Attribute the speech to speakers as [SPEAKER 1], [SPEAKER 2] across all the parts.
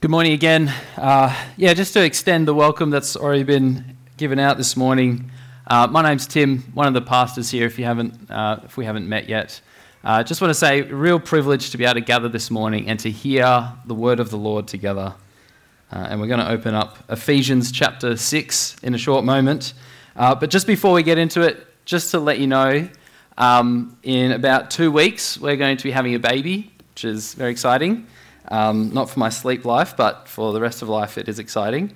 [SPEAKER 1] Good morning again. Uh, yeah, just to extend the welcome that's already been given out this morning. Uh, my name's Tim, one of the pastors here. If you haven't, uh, if we haven't met yet, uh, just want to say, real privilege to be able to gather this morning and to hear the word of the Lord together. Uh, and we're going to open up Ephesians chapter six in a short moment. Uh, but just before we get into it, just to let you know, um, in about two weeks we're going to be having a baby, which is very exciting. Um, not for my sleep life, but for the rest of life, it is exciting.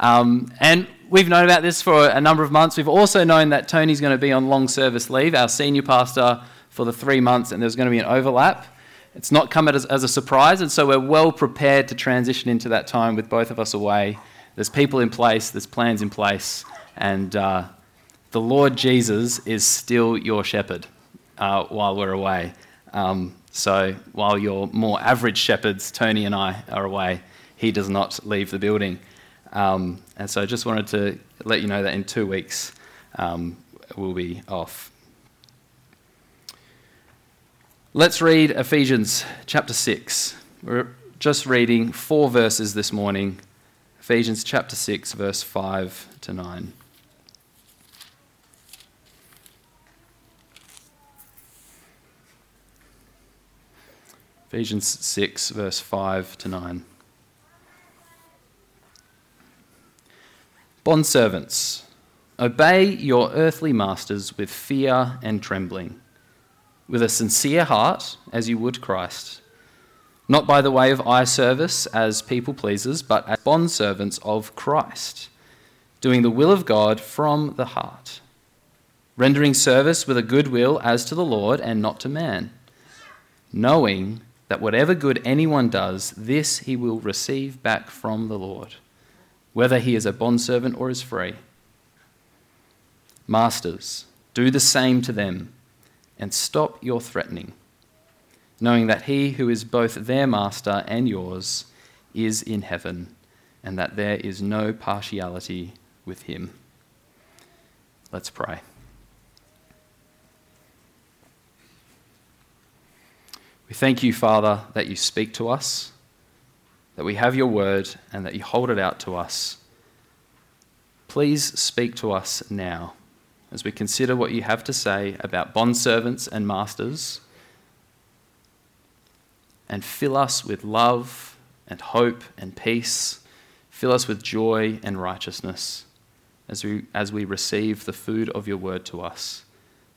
[SPEAKER 1] Um, and we've known about this for a number of months. We've also known that Tony's going to be on long service leave, our senior pastor, for the three months, and there's going to be an overlap. It's not come as, as a surprise, and so we're well prepared to transition into that time with both of us away. There's people in place, there's plans in place, and uh, the Lord Jesus is still your shepherd uh, while we're away. Um, so while your more average shepherds, Tony and I, are away, he does not leave the building. Um, and so I just wanted to let you know that in two weeks um, we'll be off. Let's read Ephesians chapter 6. We're just reading four verses this morning Ephesians chapter 6, verse 5 to 9. Ephesians 6, verse 5 to 9. Bondservants, obey your earthly masters with fear and trembling, with a sincere heart, as you would Christ, not by the way of eye service as people pleasers, but as bondservants of Christ, doing the will of God from the heart, rendering service with a good will as to the Lord and not to man, knowing that whatever good anyone does, this he will receive back from the Lord, whether he is a bondservant or is free. Masters, do the same to them and stop your threatening, knowing that he who is both their master and yours is in heaven, and that there is no partiality with him. Let's pray. We thank you, Father, that you speak to us, that we have your word, and that you hold it out to us. Please speak to us now as we consider what you have to say about bondservants and masters, and fill us with love and hope and peace. Fill us with joy and righteousness as we, as we receive the food of your word to us.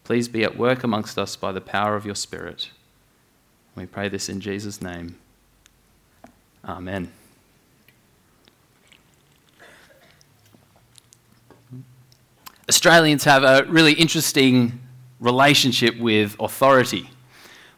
[SPEAKER 1] Please be at work amongst us by the power of your Spirit. We pray this in Jesus' name. Amen. Australians have a really interesting relationship with authority.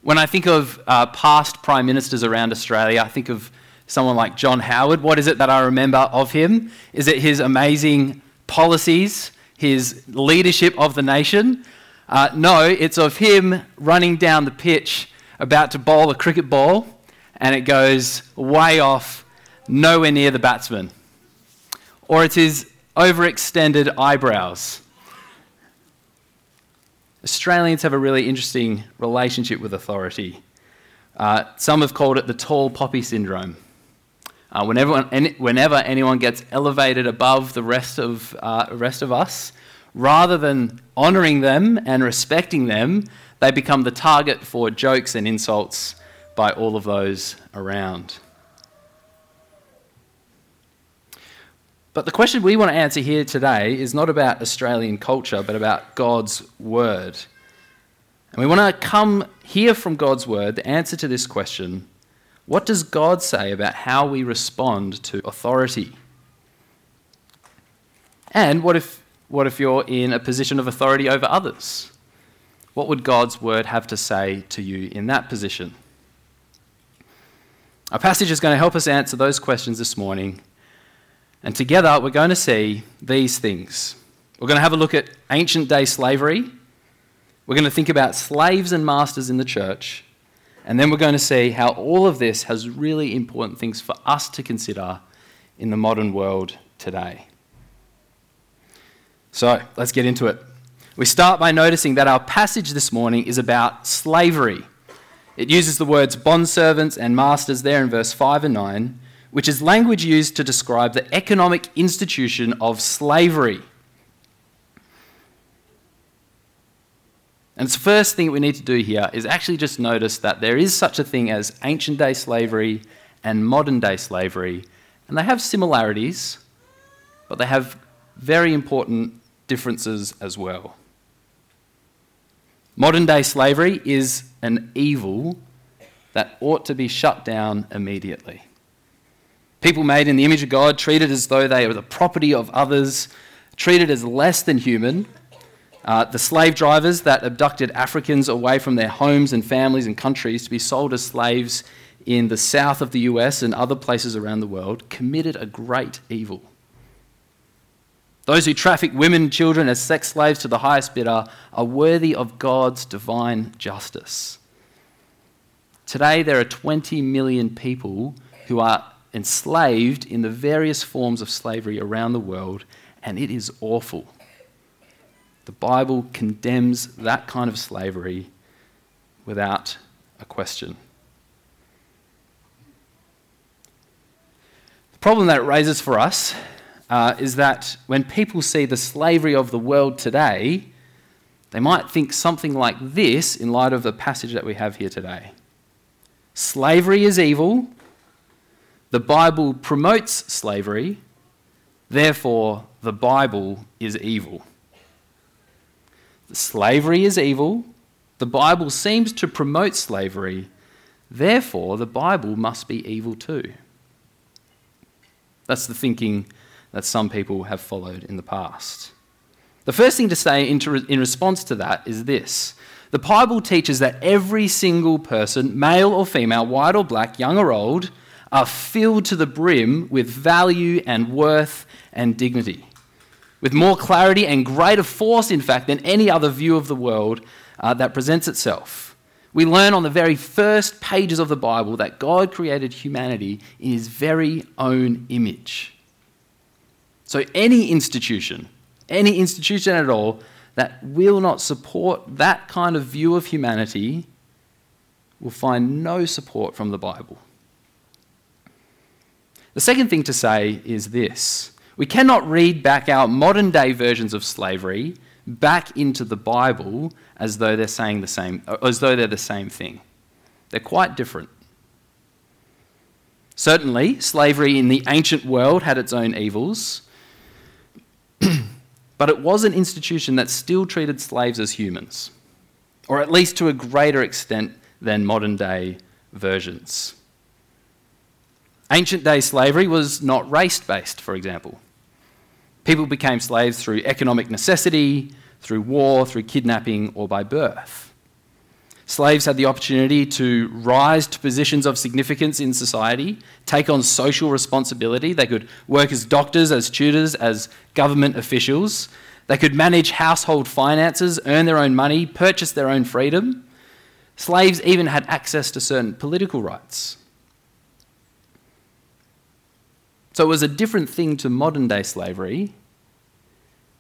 [SPEAKER 1] When I think of uh, past prime ministers around Australia, I think of someone like John Howard. What is it that I remember of him? Is it his amazing policies, his leadership of the nation? Uh, no, it's of him running down the pitch about to bowl a cricket ball and it goes way off, nowhere near the batsman. Or it's overextended eyebrows. Australians have a really interesting relationship with authority. Uh, some have called it the tall poppy syndrome. Uh, whenever, whenever anyone gets elevated above the rest of, uh, rest of us, rather than honouring them and respecting them, they become the target for jokes and insults by all of those around. But the question we want to answer here today is not about Australian culture, but about God's word. And we want to come hear from God's word the answer to this question what does God say about how we respond to authority? And what if, what if you're in a position of authority over others? What would God's word have to say to you in that position? Our passage is going to help us answer those questions this morning. And together, we're going to see these things. We're going to have a look at ancient day slavery. We're going to think about slaves and masters in the church. And then we're going to see how all of this has really important things for us to consider in the modern world today. So let's get into it. We start by noticing that our passage this morning is about slavery. It uses the words bondservants and masters there in verse 5 and 9, which is language used to describe the economic institution of slavery. And the first thing we need to do here is actually just notice that there is such a thing as ancient day slavery and modern day slavery, and they have similarities, but they have very important differences as well. Modern day slavery is an evil that ought to be shut down immediately. People made in the image of God, treated as though they were the property of others, treated as less than human, uh, the slave drivers that abducted Africans away from their homes and families and countries to be sold as slaves in the south of the US and other places around the world committed a great evil. Those who traffic women and children as sex slaves to the highest bidder are worthy of God's divine justice. Today, there are 20 million people who are enslaved in the various forms of slavery around the world, and it is awful. The Bible condemns that kind of slavery without a question. The problem that it raises for us uh, is that when people see the slavery of the world today, they might think something like this in light of the passage that we have here today. Slavery is evil. The Bible promotes slavery. Therefore, the Bible is evil. Slavery is evil. The Bible seems to promote slavery. Therefore, the Bible must be evil too. That's the thinking that some people have followed in the past. The first thing to say in response to that is this the Bible teaches that every single person, male or female, white or black, young or old, are filled to the brim with value and worth and dignity with more clarity and greater force, in fact, than any other view of the world uh, that presents itself. We learn on the very first pages of the Bible that God created humanity in his very own image. So, any institution, any institution at all, that will not support that kind of view of humanity will find no support from the Bible. The second thing to say is this we cannot read back our modern day versions of slavery back into the Bible as though they're saying the same, as though they're the same thing. They're quite different. Certainly, slavery in the ancient world had its own evils, but it was an institution that still treated slaves as humans, or at least to a greater extent than modern day versions. Ancient day slavery was not race based, for example. People became slaves through economic necessity, through war, through kidnapping, or by birth. Slaves had the opportunity to rise to positions of significance in society, take on social responsibility. They could work as doctors, as tutors, as government officials. They could manage household finances, earn their own money, purchase their own freedom. Slaves even had access to certain political rights. So it was a different thing to modern day slavery,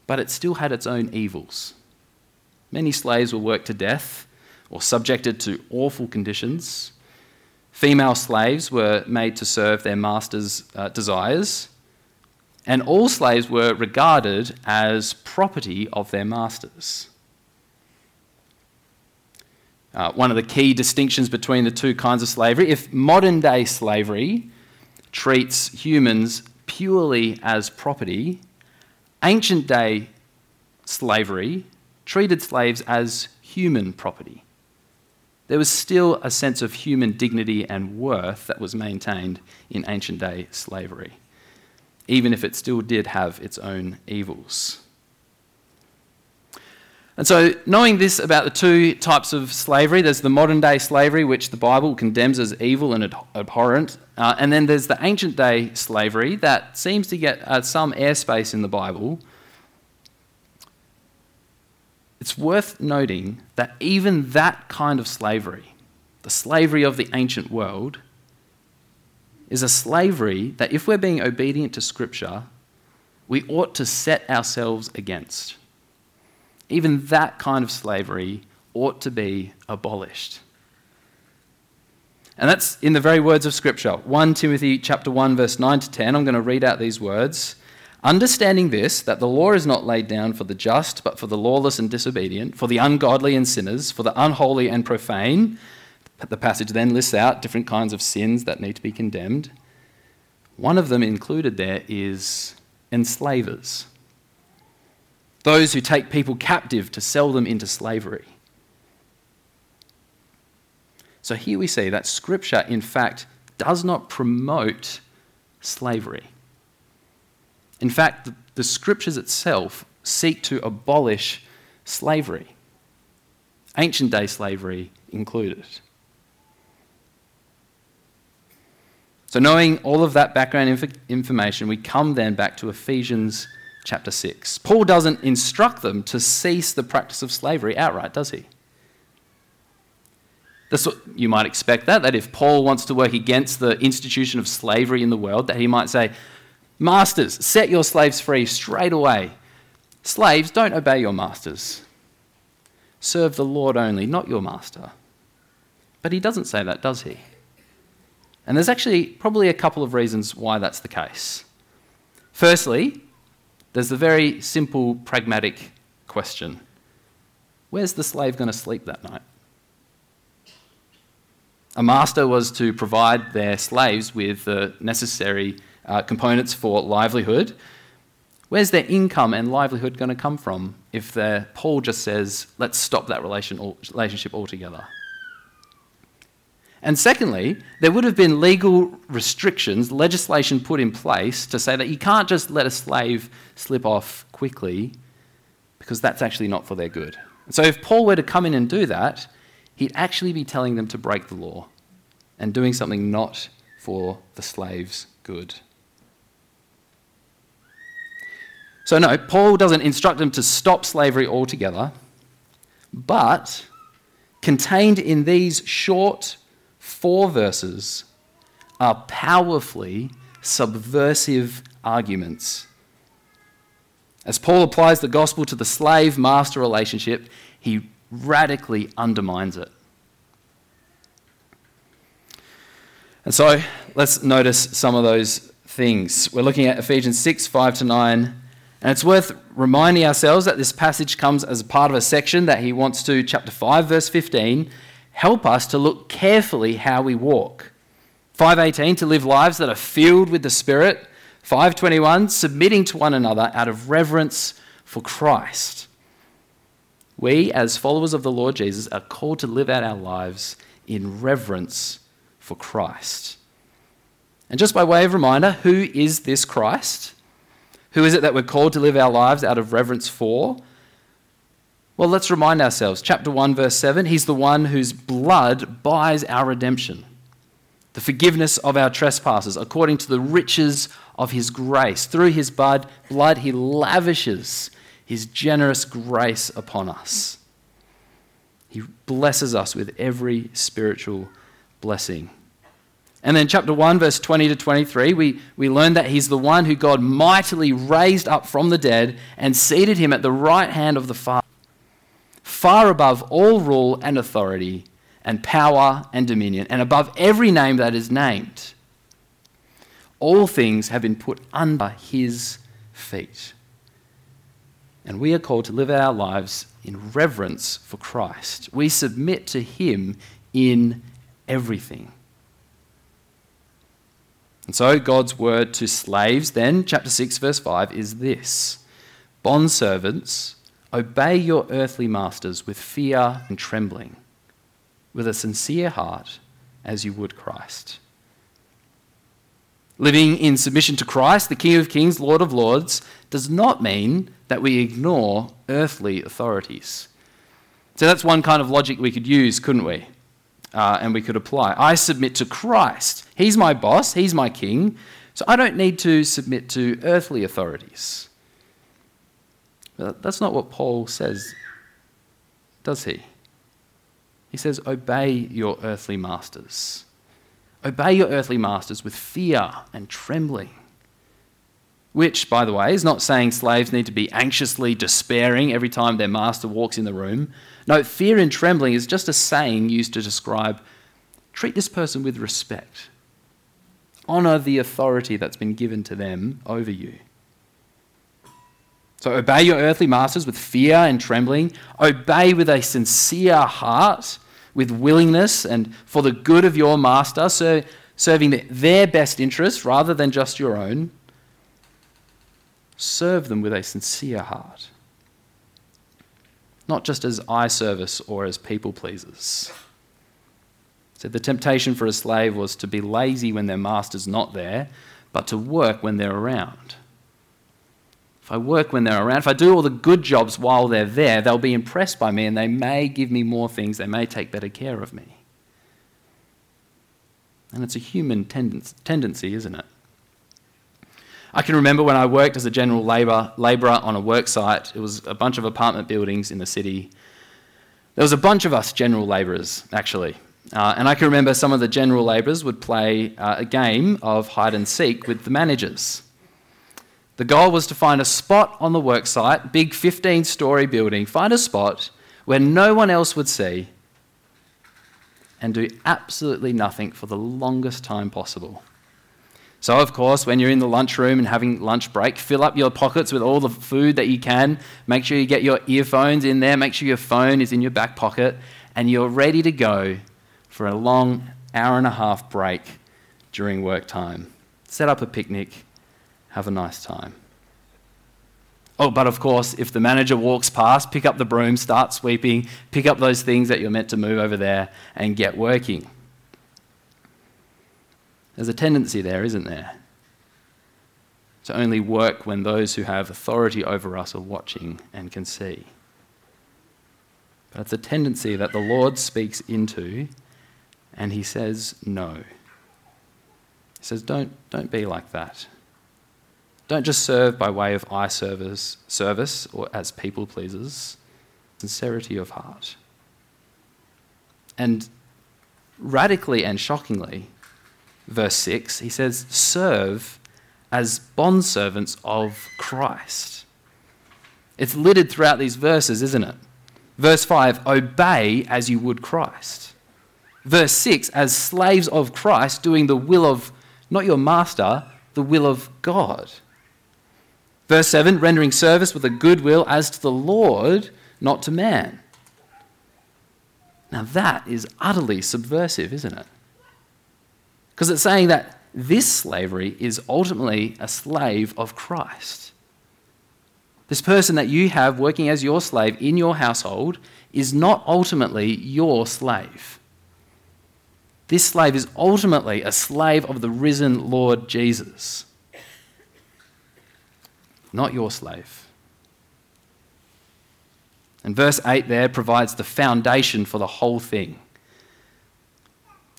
[SPEAKER 1] but it still had its own evils. Many slaves were worked to death or subjected to awful conditions. Female slaves were made to serve their master's uh, desires, and all slaves were regarded as property of their masters. Uh, one of the key distinctions between the two kinds of slavery if modern day slavery treats humans purely as property, Ancient day slavery treated slaves as human property. There was still a sense of human dignity and worth that was maintained in ancient day slavery, even if it still did have its own evils. And so, knowing this about the two types of slavery, there's the modern day slavery, which the Bible condemns as evil and abhorrent, uh, and then there's the ancient day slavery that seems to get uh, some airspace in the Bible. It's worth noting that even that kind of slavery, the slavery of the ancient world, is a slavery that, if we're being obedient to Scripture, we ought to set ourselves against even that kind of slavery ought to be abolished. And that's in the very words of Scripture. 1 Timothy chapter 1, verse 9 to 10. I'm going to read out these words. Understanding this, that the law is not laid down for the just, but for the lawless and disobedient, for the ungodly and sinners, for the unholy and profane. The passage then lists out different kinds of sins that need to be condemned. One of them included there is enslavers, those who take people captive to sell them into slavery. So here we see that Scripture, in fact, does not promote slavery. In fact, the, the Scriptures itself seek to abolish slavery, ancient day slavery included. So, knowing all of that background inf- information, we come then back to Ephesians chapter 6. Paul doesn't instruct them to cease the practice of slavery outright, does he? That's what you might expect that, that if Paul wants to work against the institution of slavery in the world, that he might say, Masters, set your slaves free straight away. Slaves, don't obey your masters. Serve the Lord only, not your master. But he doesn't say that, does he? And there's actually probably a couple of reasons why that's the case. Firstly, there's the very simple, pragmatic question Where's the slave going to sleep that night? A master was to provide their slaves with the necessary uh, components for livelihood. Where's their income and livelihood going to come from if Paul just says, let's stop that relation, relationship altogether? And secondly, there would have been legal restrictions, legislation put in place to say that you can't just let a slave slip off quickly because that's actually not for their good. So if Paul were to come in and do that, he'd actually be telling them to break the law and doing something not for the slave's good. So, no, Paul doesn't instruct them to stop slavery altogether, but contained in these short four verses are powerfully subversive arguments. As Paul applies the gospel to the slave master relationship, he radically undermines it. And so let's notice some of those things. We're looking at Ephesians 6 5 to 9. And it's worth reminding ourselves that this passage comes as part of a section that he wants to, chapter 5, verse 15, help us to look carefully how we walk. 518, to live lives that are filled with the Spirit. 521, submitting to one another out of reverence for Christ. We, as followers of the Lord Jesus, are called to live out our lives in reverence for Christ. And just by way of reminder, who is this Christ? Who is it that we're called to live our lives out of reverence for? Well, let's remind ourselves. Chapter 1, verse 7 He's the one whose blood buys our redemption, the forgiveness of our trespasses, according to the riches of His grace. Through His blood, blood He lavishes His generous grace upon us. He blesses us with every spiritual blessing. And then, chapter 1, verse 20 to 23, we, we learn that he's the one who God mightily raised up from the dead and seated him at the right hand of the Father far above all rule and authority and power and dominion, and above every name that is named. All things have been put under his feet. And we are called to live our lives in reverence for Christ. We submit to him in everything. And so, God's word to slaves, then, chapter 6, verse 5, is this Bondservants, Obey your earthly masters with fear and trembling, with a sincere heart, as you would Christ. Living in submission to Christ, the King of Kings, Lord of Lords, does not mean that we ignore earthly authorities. So that's one kind of logic we could use, couldn't we? Uh, and we could apply. I submit to Christ. He's my boss, He's my king, so I don't need to submit to earthly authorities. But that's not what Paul says, does he? He says, Obey your earthly masters. Obey your earthly masters with fear and trembling. Which, by the way, is not saying slaves need to be anxiously despairing every time their master walks in the room. No, fear and trembling is just a saying used to describe treat this person with respect. Honor the authority that's been given to them over you. So obey your earthly masters with fear and trembling. Obey with a sincere heart, with willingness and for the good of your master, so serving their best interests rather than just your own. Serve them with a sincere heart, not just as eye service or as people pleasers. So the temptation for a slave was to be lazy when their master's not there, but to work when they're around. If I work when they're around, if I do all the good jobs while they're there, they'll be impressed by me and they may give me more things, they may take better care of me. And it's a human tendency, isn't it? I can remember when I worked as a general labour, labourer on a work site. It was a bunch of apartment buildings in the city. There was a bunch of us general labourers, actually. Uh, and I can remember some of the general labourers would play uh, a game of hide and seek with the managers. The goal was to find a spot on the worksite, big 15 story building, find a spot where no one else would see, and do absolutely nothing for the longest time possible. So, of course, when you're in the lunchroom and having lunch break, fill up your pockets with all the food that you can. Make sure you get your earphones in there. Make sure your phone is in your back pocket. And you're ready to go for a long hour and a half break during work time. Set up a picnic, have a nice time. Oh, but of course, if the manager walks past, pick up the broom, start sweeping, pick up those things that you're meant to move over there and get working. There's a tendency there, isn't there? To only work when those who have authority over us are watching and can see. But it's a tendency that the Lord speaks into and he says, no. He says, don't, don't be like that. Don't just serve by way of eye service, service or as people pleasers. Sincerity of heart. And radically and shockingly, verse 6, he says, serve as bondservants of Christ. It's littered throughout these verses, isn't it? Verse 5, obey as you would Christ. Verse 6 as slaves of Christ, doing the will of not your master, the will of God. Verse 7 rendering service with a good will as to the Lord, not to man. Now that is utterly subversive, isn't it? Because it's saying that this slavery is ultimately a slave of Christ. This person that you have working as your slave in your household is not ultimately your slave. This slave is ultimately a slave of the risen Lord Jesus, not your slave. And verse 8 there provides the foundation for the whole thing.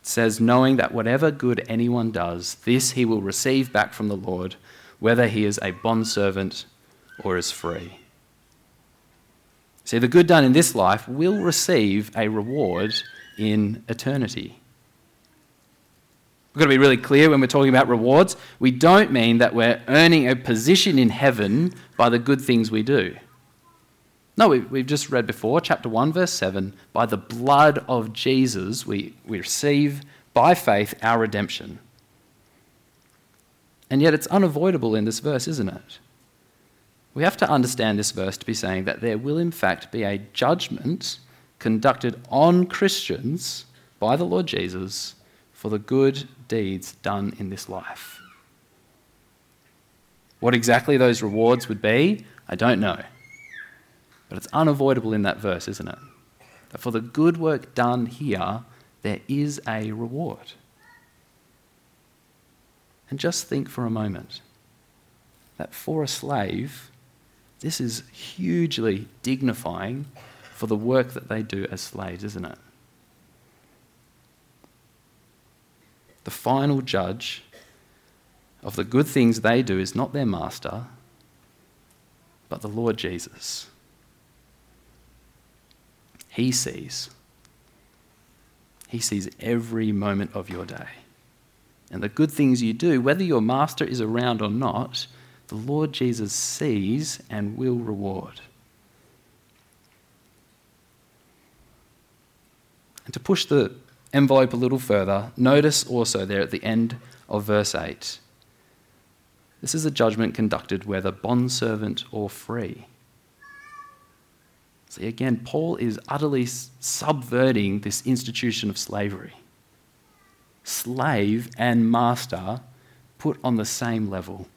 [SPEAKER 1] It says, knowing that whatever good anyone does, this he will receive back from the Lord, whether he is a bondservant or is free. See, the good done in this life will receive a reward in eternity. We've got to be really clear when we're talking about rewards. We don't mean that we're earning a position in heaven by the good things we do. No, we, have just read before, chapter 1, verse 7 by the blood of Jesus, we, we receive by faith our redemption. And yet it's unavoidable in this verse, isn't it? We have to understand this verse to be saying that there will, in fact, be a judgment conducted on Christians by the Lord Jesus for the good deeds done in this life. What exactly those rewards would be, I don't know. But it's unavoidable in that verse, isn't it? That for the good work done here, there is a reward. And just think for a moment that for a slave, this is hugely dignifying for the work that they do as slaves, isn't it? the final judge of the good things they do is not their master, but the Lord Jesus. He sees. He sees every moment of your day. And the good things you do, whether your master is around or not, the Lord Jesus sees and will reward. And to push the envelope a little further, notice also there at the end of verse 8 this is a judgment conducted whether bondservant or free. See, again, Paul is utterly subverting this institution of slavery. Slave and master put on the same level.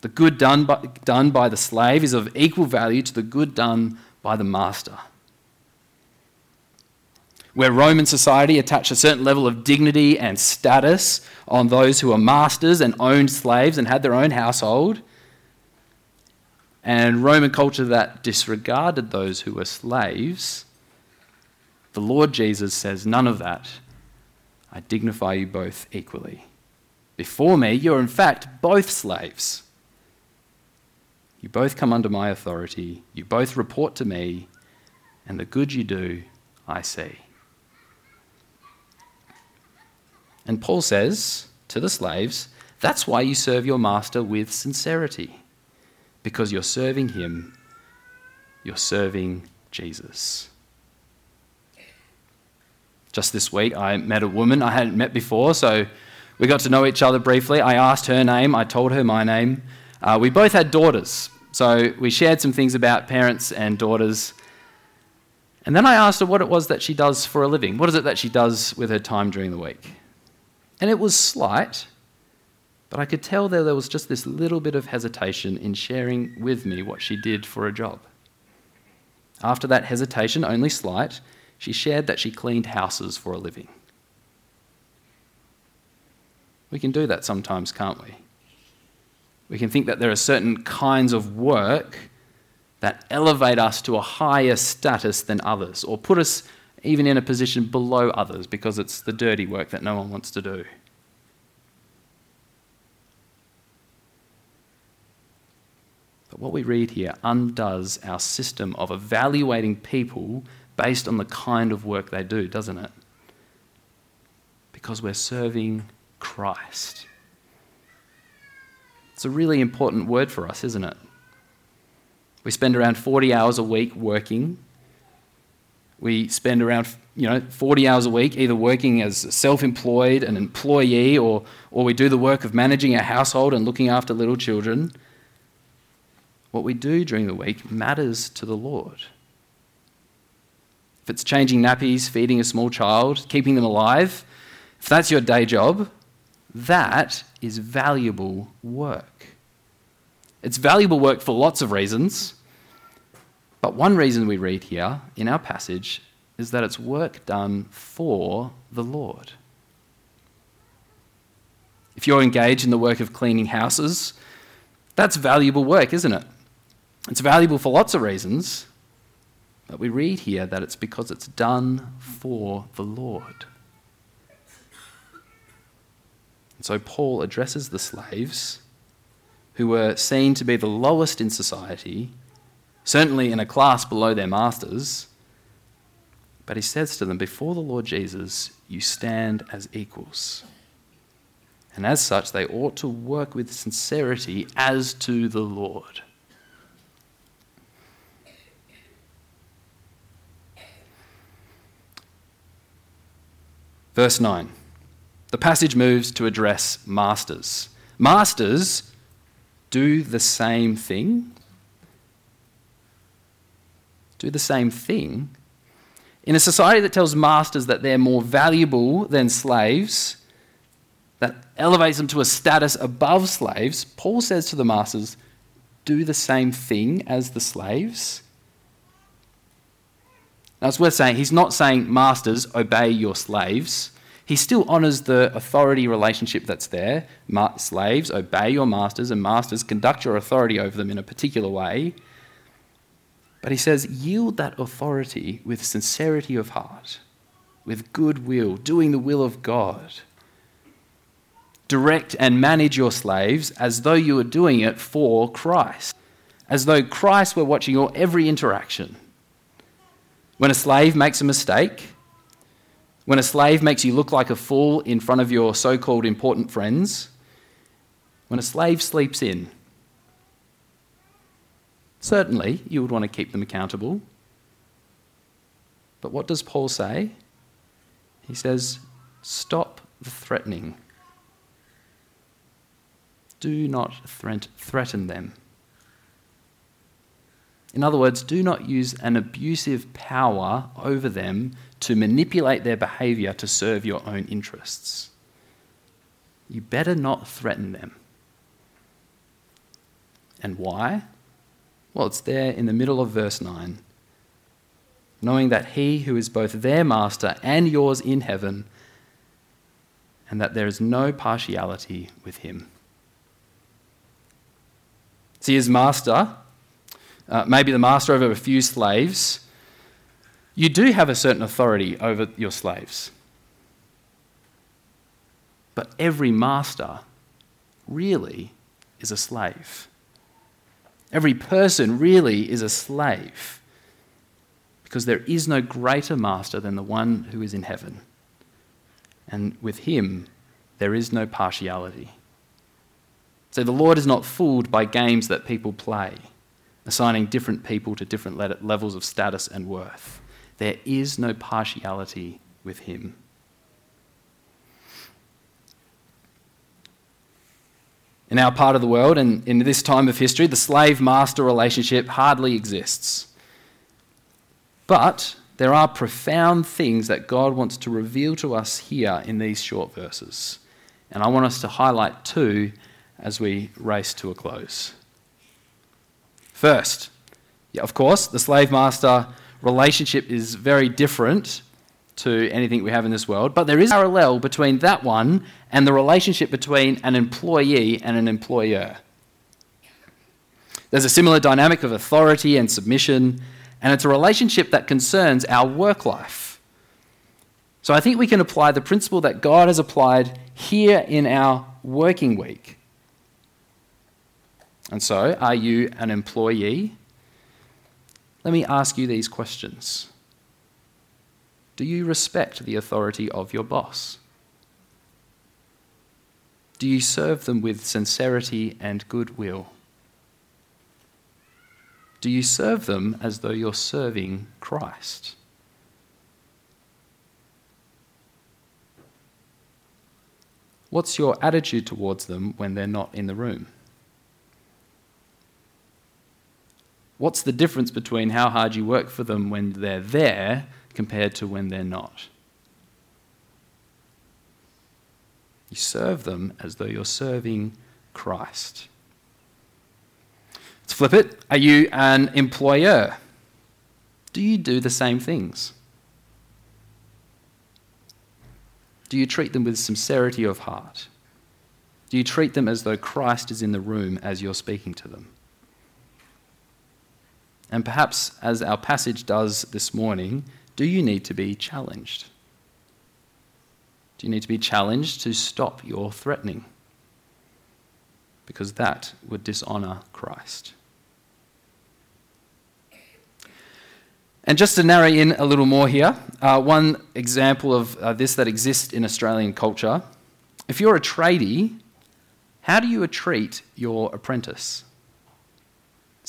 [SPEAKER 1] The good done by, done by the slave is of equal value to the good done by the master. Where Roman society attached a certain level of dignity and status on those who were masters and owned slaves and had their own household, and Roman culture that disregarded those who were slaves, the Lord Jesus says, None of that. I dignify you both equally. Before me, you're in fact both slaves. You both come under my authority, you both report to me, and the good you do, I see. And Paul says to the slaves, that's why you serve your master with sincerity, because you're serving him, you're serving Jesus. Just this week, I met a woman I hadn't met before, so we got to know each other briefly. I asked her name, I told her my name. Uh, we both had daughters, so we shared some things about parents and daughters. And then I asked her what it was that she does for a living. What is it that she does with her time during the week? And it was slight, but I could tell that there was just this little bit of hesitation in sharing with me what she did for a job. After that hesitation, only slight, she shared that she cleaned houses for a living. We can do that sometimes, can't we? We can think that there are certain kinds of work that elevate us to a higher status than others, or put us even in a position below others because it's the dirty work that no one wants to do. What we read here undoes our system of evaluating people based on the kind of work they do, doesn't it? Because we're serving Christ. It's a really important word for us, isn't it? We spend around 40 hours a week working. We spend around you know, 40 hours a week either working as self employed, an employee, or, or we do the work of managing a household and looking after little children. What we do during the week matters to the Lord. If it's changing nappies, feeding a small child, keeping them alive, if that's your day job, that is valuable work. It's valuable work for lots of reasons, but one reason we read here in our passage is that it's work done for the Lord. If you're engaged in the work of cleaning houses, that's valuable work, isn't it? It's valuable for lots of reasons, but we read here that it's because it's done for the Lord. And so Paul addresses the slaves who were seen to be the lowest in society, certainly in a class below their masters. But he says to them, Before the Lord Jesus, you stand as equals. And as such, they ought to work with sincerity as to the Lord. Verse 9. The passage moves to address masters. Masters do the same thing. Do the same thing. In a society that tells masters that they're more valuable than slaves, that elevates them to a status above slaves, Paul says to the masters, do the same thing as the slaves. Now it's worth saying, he's not saying, masters, obey your slaves he still honours the authority relationship that's there. Ma- slaves, obey your masters, and masters, conduct your authority over them in a particular way. But he says, yield that authority with sincerity of heart, with goodwill, doing the will of God. Direct and manage your slaves as though you were doing it for Christ, as though Christ were watching your every interaction. When a slave makes a mistake, when a slave makes you look like a fool in front of your so called important friends, when a slave sleeps in, certainly you would want to keep them accountable. But what does Paul say? He says, Stop the threatening. Do not threaten them. In other words, do not use an abusive power over them to manipulate their behavior to serve your own interests. You better not threaten them. And why? Well, it's there in the middle of verse 9. Knowing that he who is both their master and yours in heaven, and that there is no partiality with him. See, his master, uh, maybe the master over a few slaves, you do have a certain authority over your slaves. But every master really is a slave. Every person really is a slave because there is no greater master than the one who is in heaven. And with him, there is no partiality. So the Lord is not fooled by games that people play, assigning different people to different levels of status and worth. There is no partiality with him. In our part of the world and in this time of history, the slave master relationship hardly exists. But there are profound things that God wants to reveal to us here in these short verses. And I want us to highlight two as we race to a close. First, yeah, of course, the slave master relationship is very different to anything we have in this world, but there is a parallel between that one and the relationship between an employee and an employer. There's a similar dynamic of authority and submission, and it's a relationship that concerns our work life. So I think we can apply the principle that God has applied here in our working week. And so, are you an employee? Let me ask you these questions. Do you respect the authority of your boss? Do you serve them with sincerity and goodwill? Do you serve them as though you're serving Christ? What's your attitude towards them when they're not in the room? What's the difference between how hard you work for them when they're there compared to when they're not. You serve them as though you're serving Christ. Let's flip it. Are you an employer? Do you do the same things? Do you treat them with sincerity of heart? Do you treat them as though Christ is in the room as you're speaking to them? And perhaps, as our passage does this morning, do you need to be challenged? Do you need to be challenged to stop your threatening? Because that would dishonor Christ. And just to narrow in a little more here, uh, one example of uh, this that exists in Australian culture if you're a tradie, how do you treat your apprentice?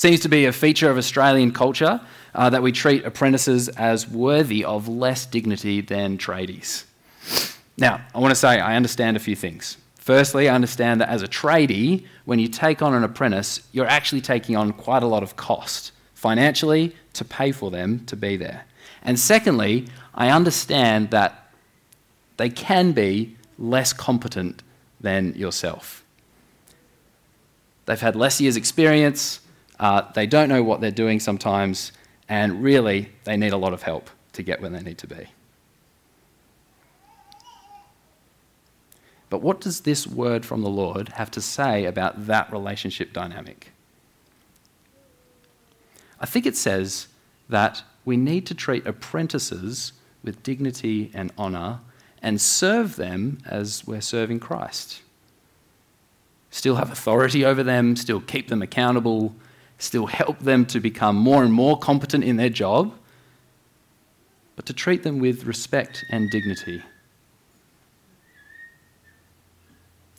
[SPEAKER 1] Seems to be a feature of Australian culture uh, that we treat apprentices as worthy of less dignity than tradies. Now, I want to say I understand a few things. Firstly, I understand that as a tradie, when you take on an apprentice, you're actually taking on quite a lot of cost financially to pay for them to be there. And secondly, I understand that they can be less competent than yourself. They've had less years' experience, uh, they don't know what they're doing sometimes, and really, they need a lot of help to get where they need to be. But what does this word from the Lord have to say about that relationship dynamic? I think it says that we need to treat apprentices with dignity and honour and serve them as we're serving Christ. Still have authority over them, still keep them accountable, still help them to become more and more competent in their job, but to treat them with respect and dignity.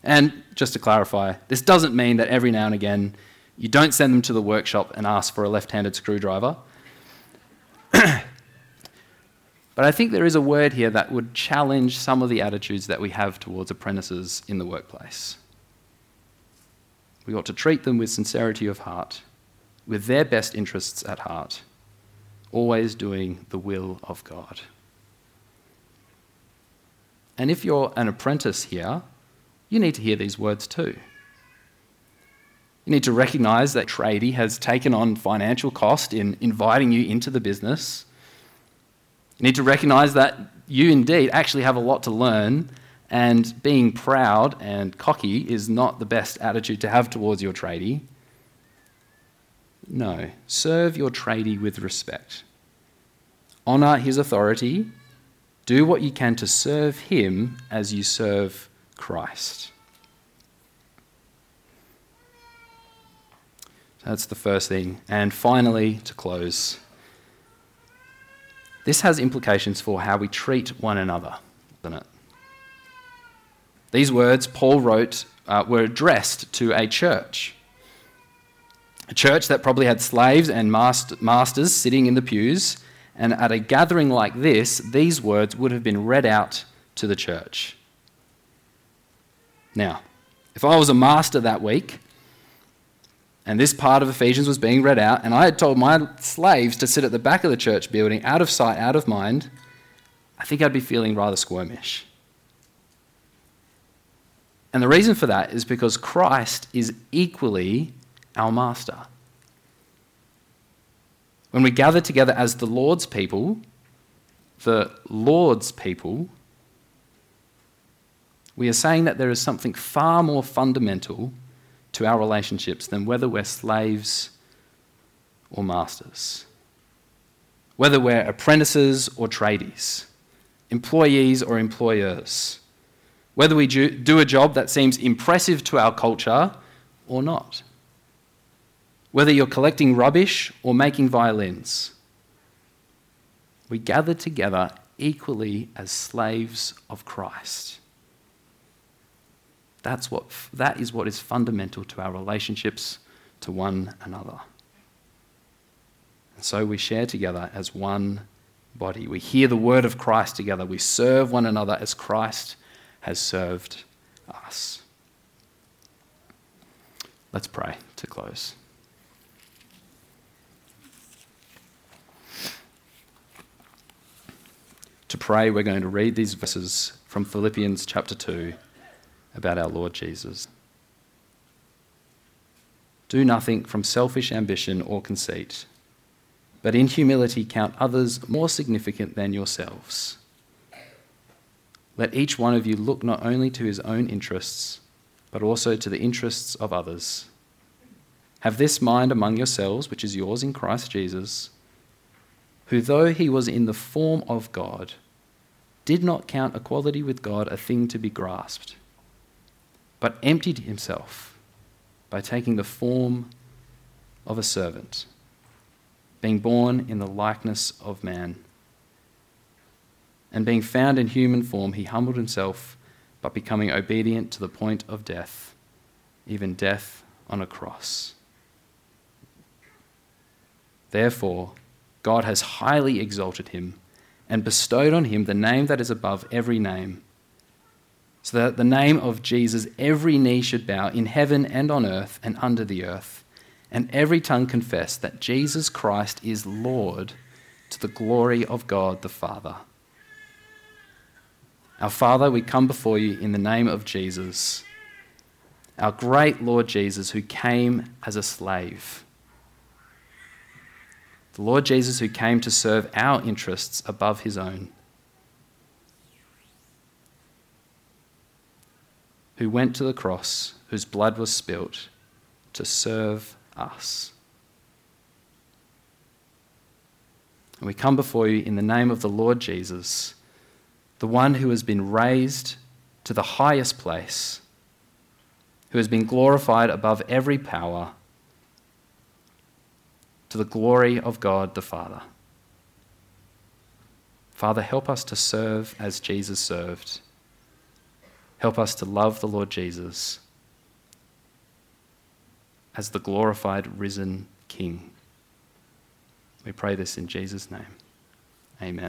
[SPEAKER 1] And just to clarify, this doesn't mean that every now and again you don't send them to the workshop and ask for a left handed screwdriver. But I think there is a word here that would challenge some of the attitudes that we have towards apprentices in the workplace. We ought to treat them with sincerity of heart, with their best interests at heart, always doing the will of God. And if you're an apprentice here, you need to hear these words too. You need to recognize that tradie has taken on financial cost in inviting you into the business. You need to recognize that you indeed actually have a lot to learn, and being proud and cocky is not the best attitude to have towards your tradie. No, serve your tradie with respect. Honour his authority. Do what you can to serve him as you serve Christ. That's the first thing. And finally, to close, this has implications for how we treat one another, doesn't it? These words Paul wrote uh, were addressed to a church. A church that probably had slaves and masters sitting in the pews. And at a gathering like this, these words would have been read out to the church. Now, if I was a master that week, and this part of Ephesians was being read out, and I had told my slaves to sit at the back of the church building, out of sight, out of mind, I think I'd be feeling rather squirmish. And the reason for that is because Christ is equally our master. When we gather together as the Lord's people, the Lord's people, we are saying that there is something far more fundamental to our relationships than whether we're slaves or masters, whether we're apprentices or tradies, employees or employers, whether we do a job that seems impressive to our culture or not, whether you're collecting rubbish or making violins. We gather together equally as slaves of Christ. That's what, that is what is fundamental to our relationships to one another. And so we share together as one body. We hear the word of Christ together. We serve one another as Christ has served us. Let's pray to close. To pray, we're going to read these verses from Philippians chapter 2 about our Lord Jesus. Do nothing from selfish ambition or conceit, but in humility count others more significant than yourselves. Let each one of you look not only to his own interests, but also to the interests of others. Have this mind among yourselves, which is yours in Christ Jesus, who, though he was in the form of God, did not count equality with God a thing to be grasped but emptied himself by taking the form of a servant, being born in the likeness of man. And being found in human form, he humbled himself by becoming obedient to the point of death, even death on a cross. Therefore, God has highly exalted him and bestowed on him the name that is above every name so that the name of Jesus every knee should bow in heaven and on earth and under the earth, and every tongue confess that Jesus Christ is Lord to the glory of God the Father. Our Father, we come before you in the name of Jesus, our great Lord Jesus, who came as a slave. The Lord Jesus, who came to serve our interests above his own. who went to the cross, whose blood was spilt, to serve us. And we come before you in the name of the Lord Jesus, the one who has been raised to the highest place, who has been glorified above every power, to the glory of God the Father. Father, help us to serve as Jesus served Help us to love the Lord Jesus as the glorified, risen King. We pray this in Jesus' name. Amen.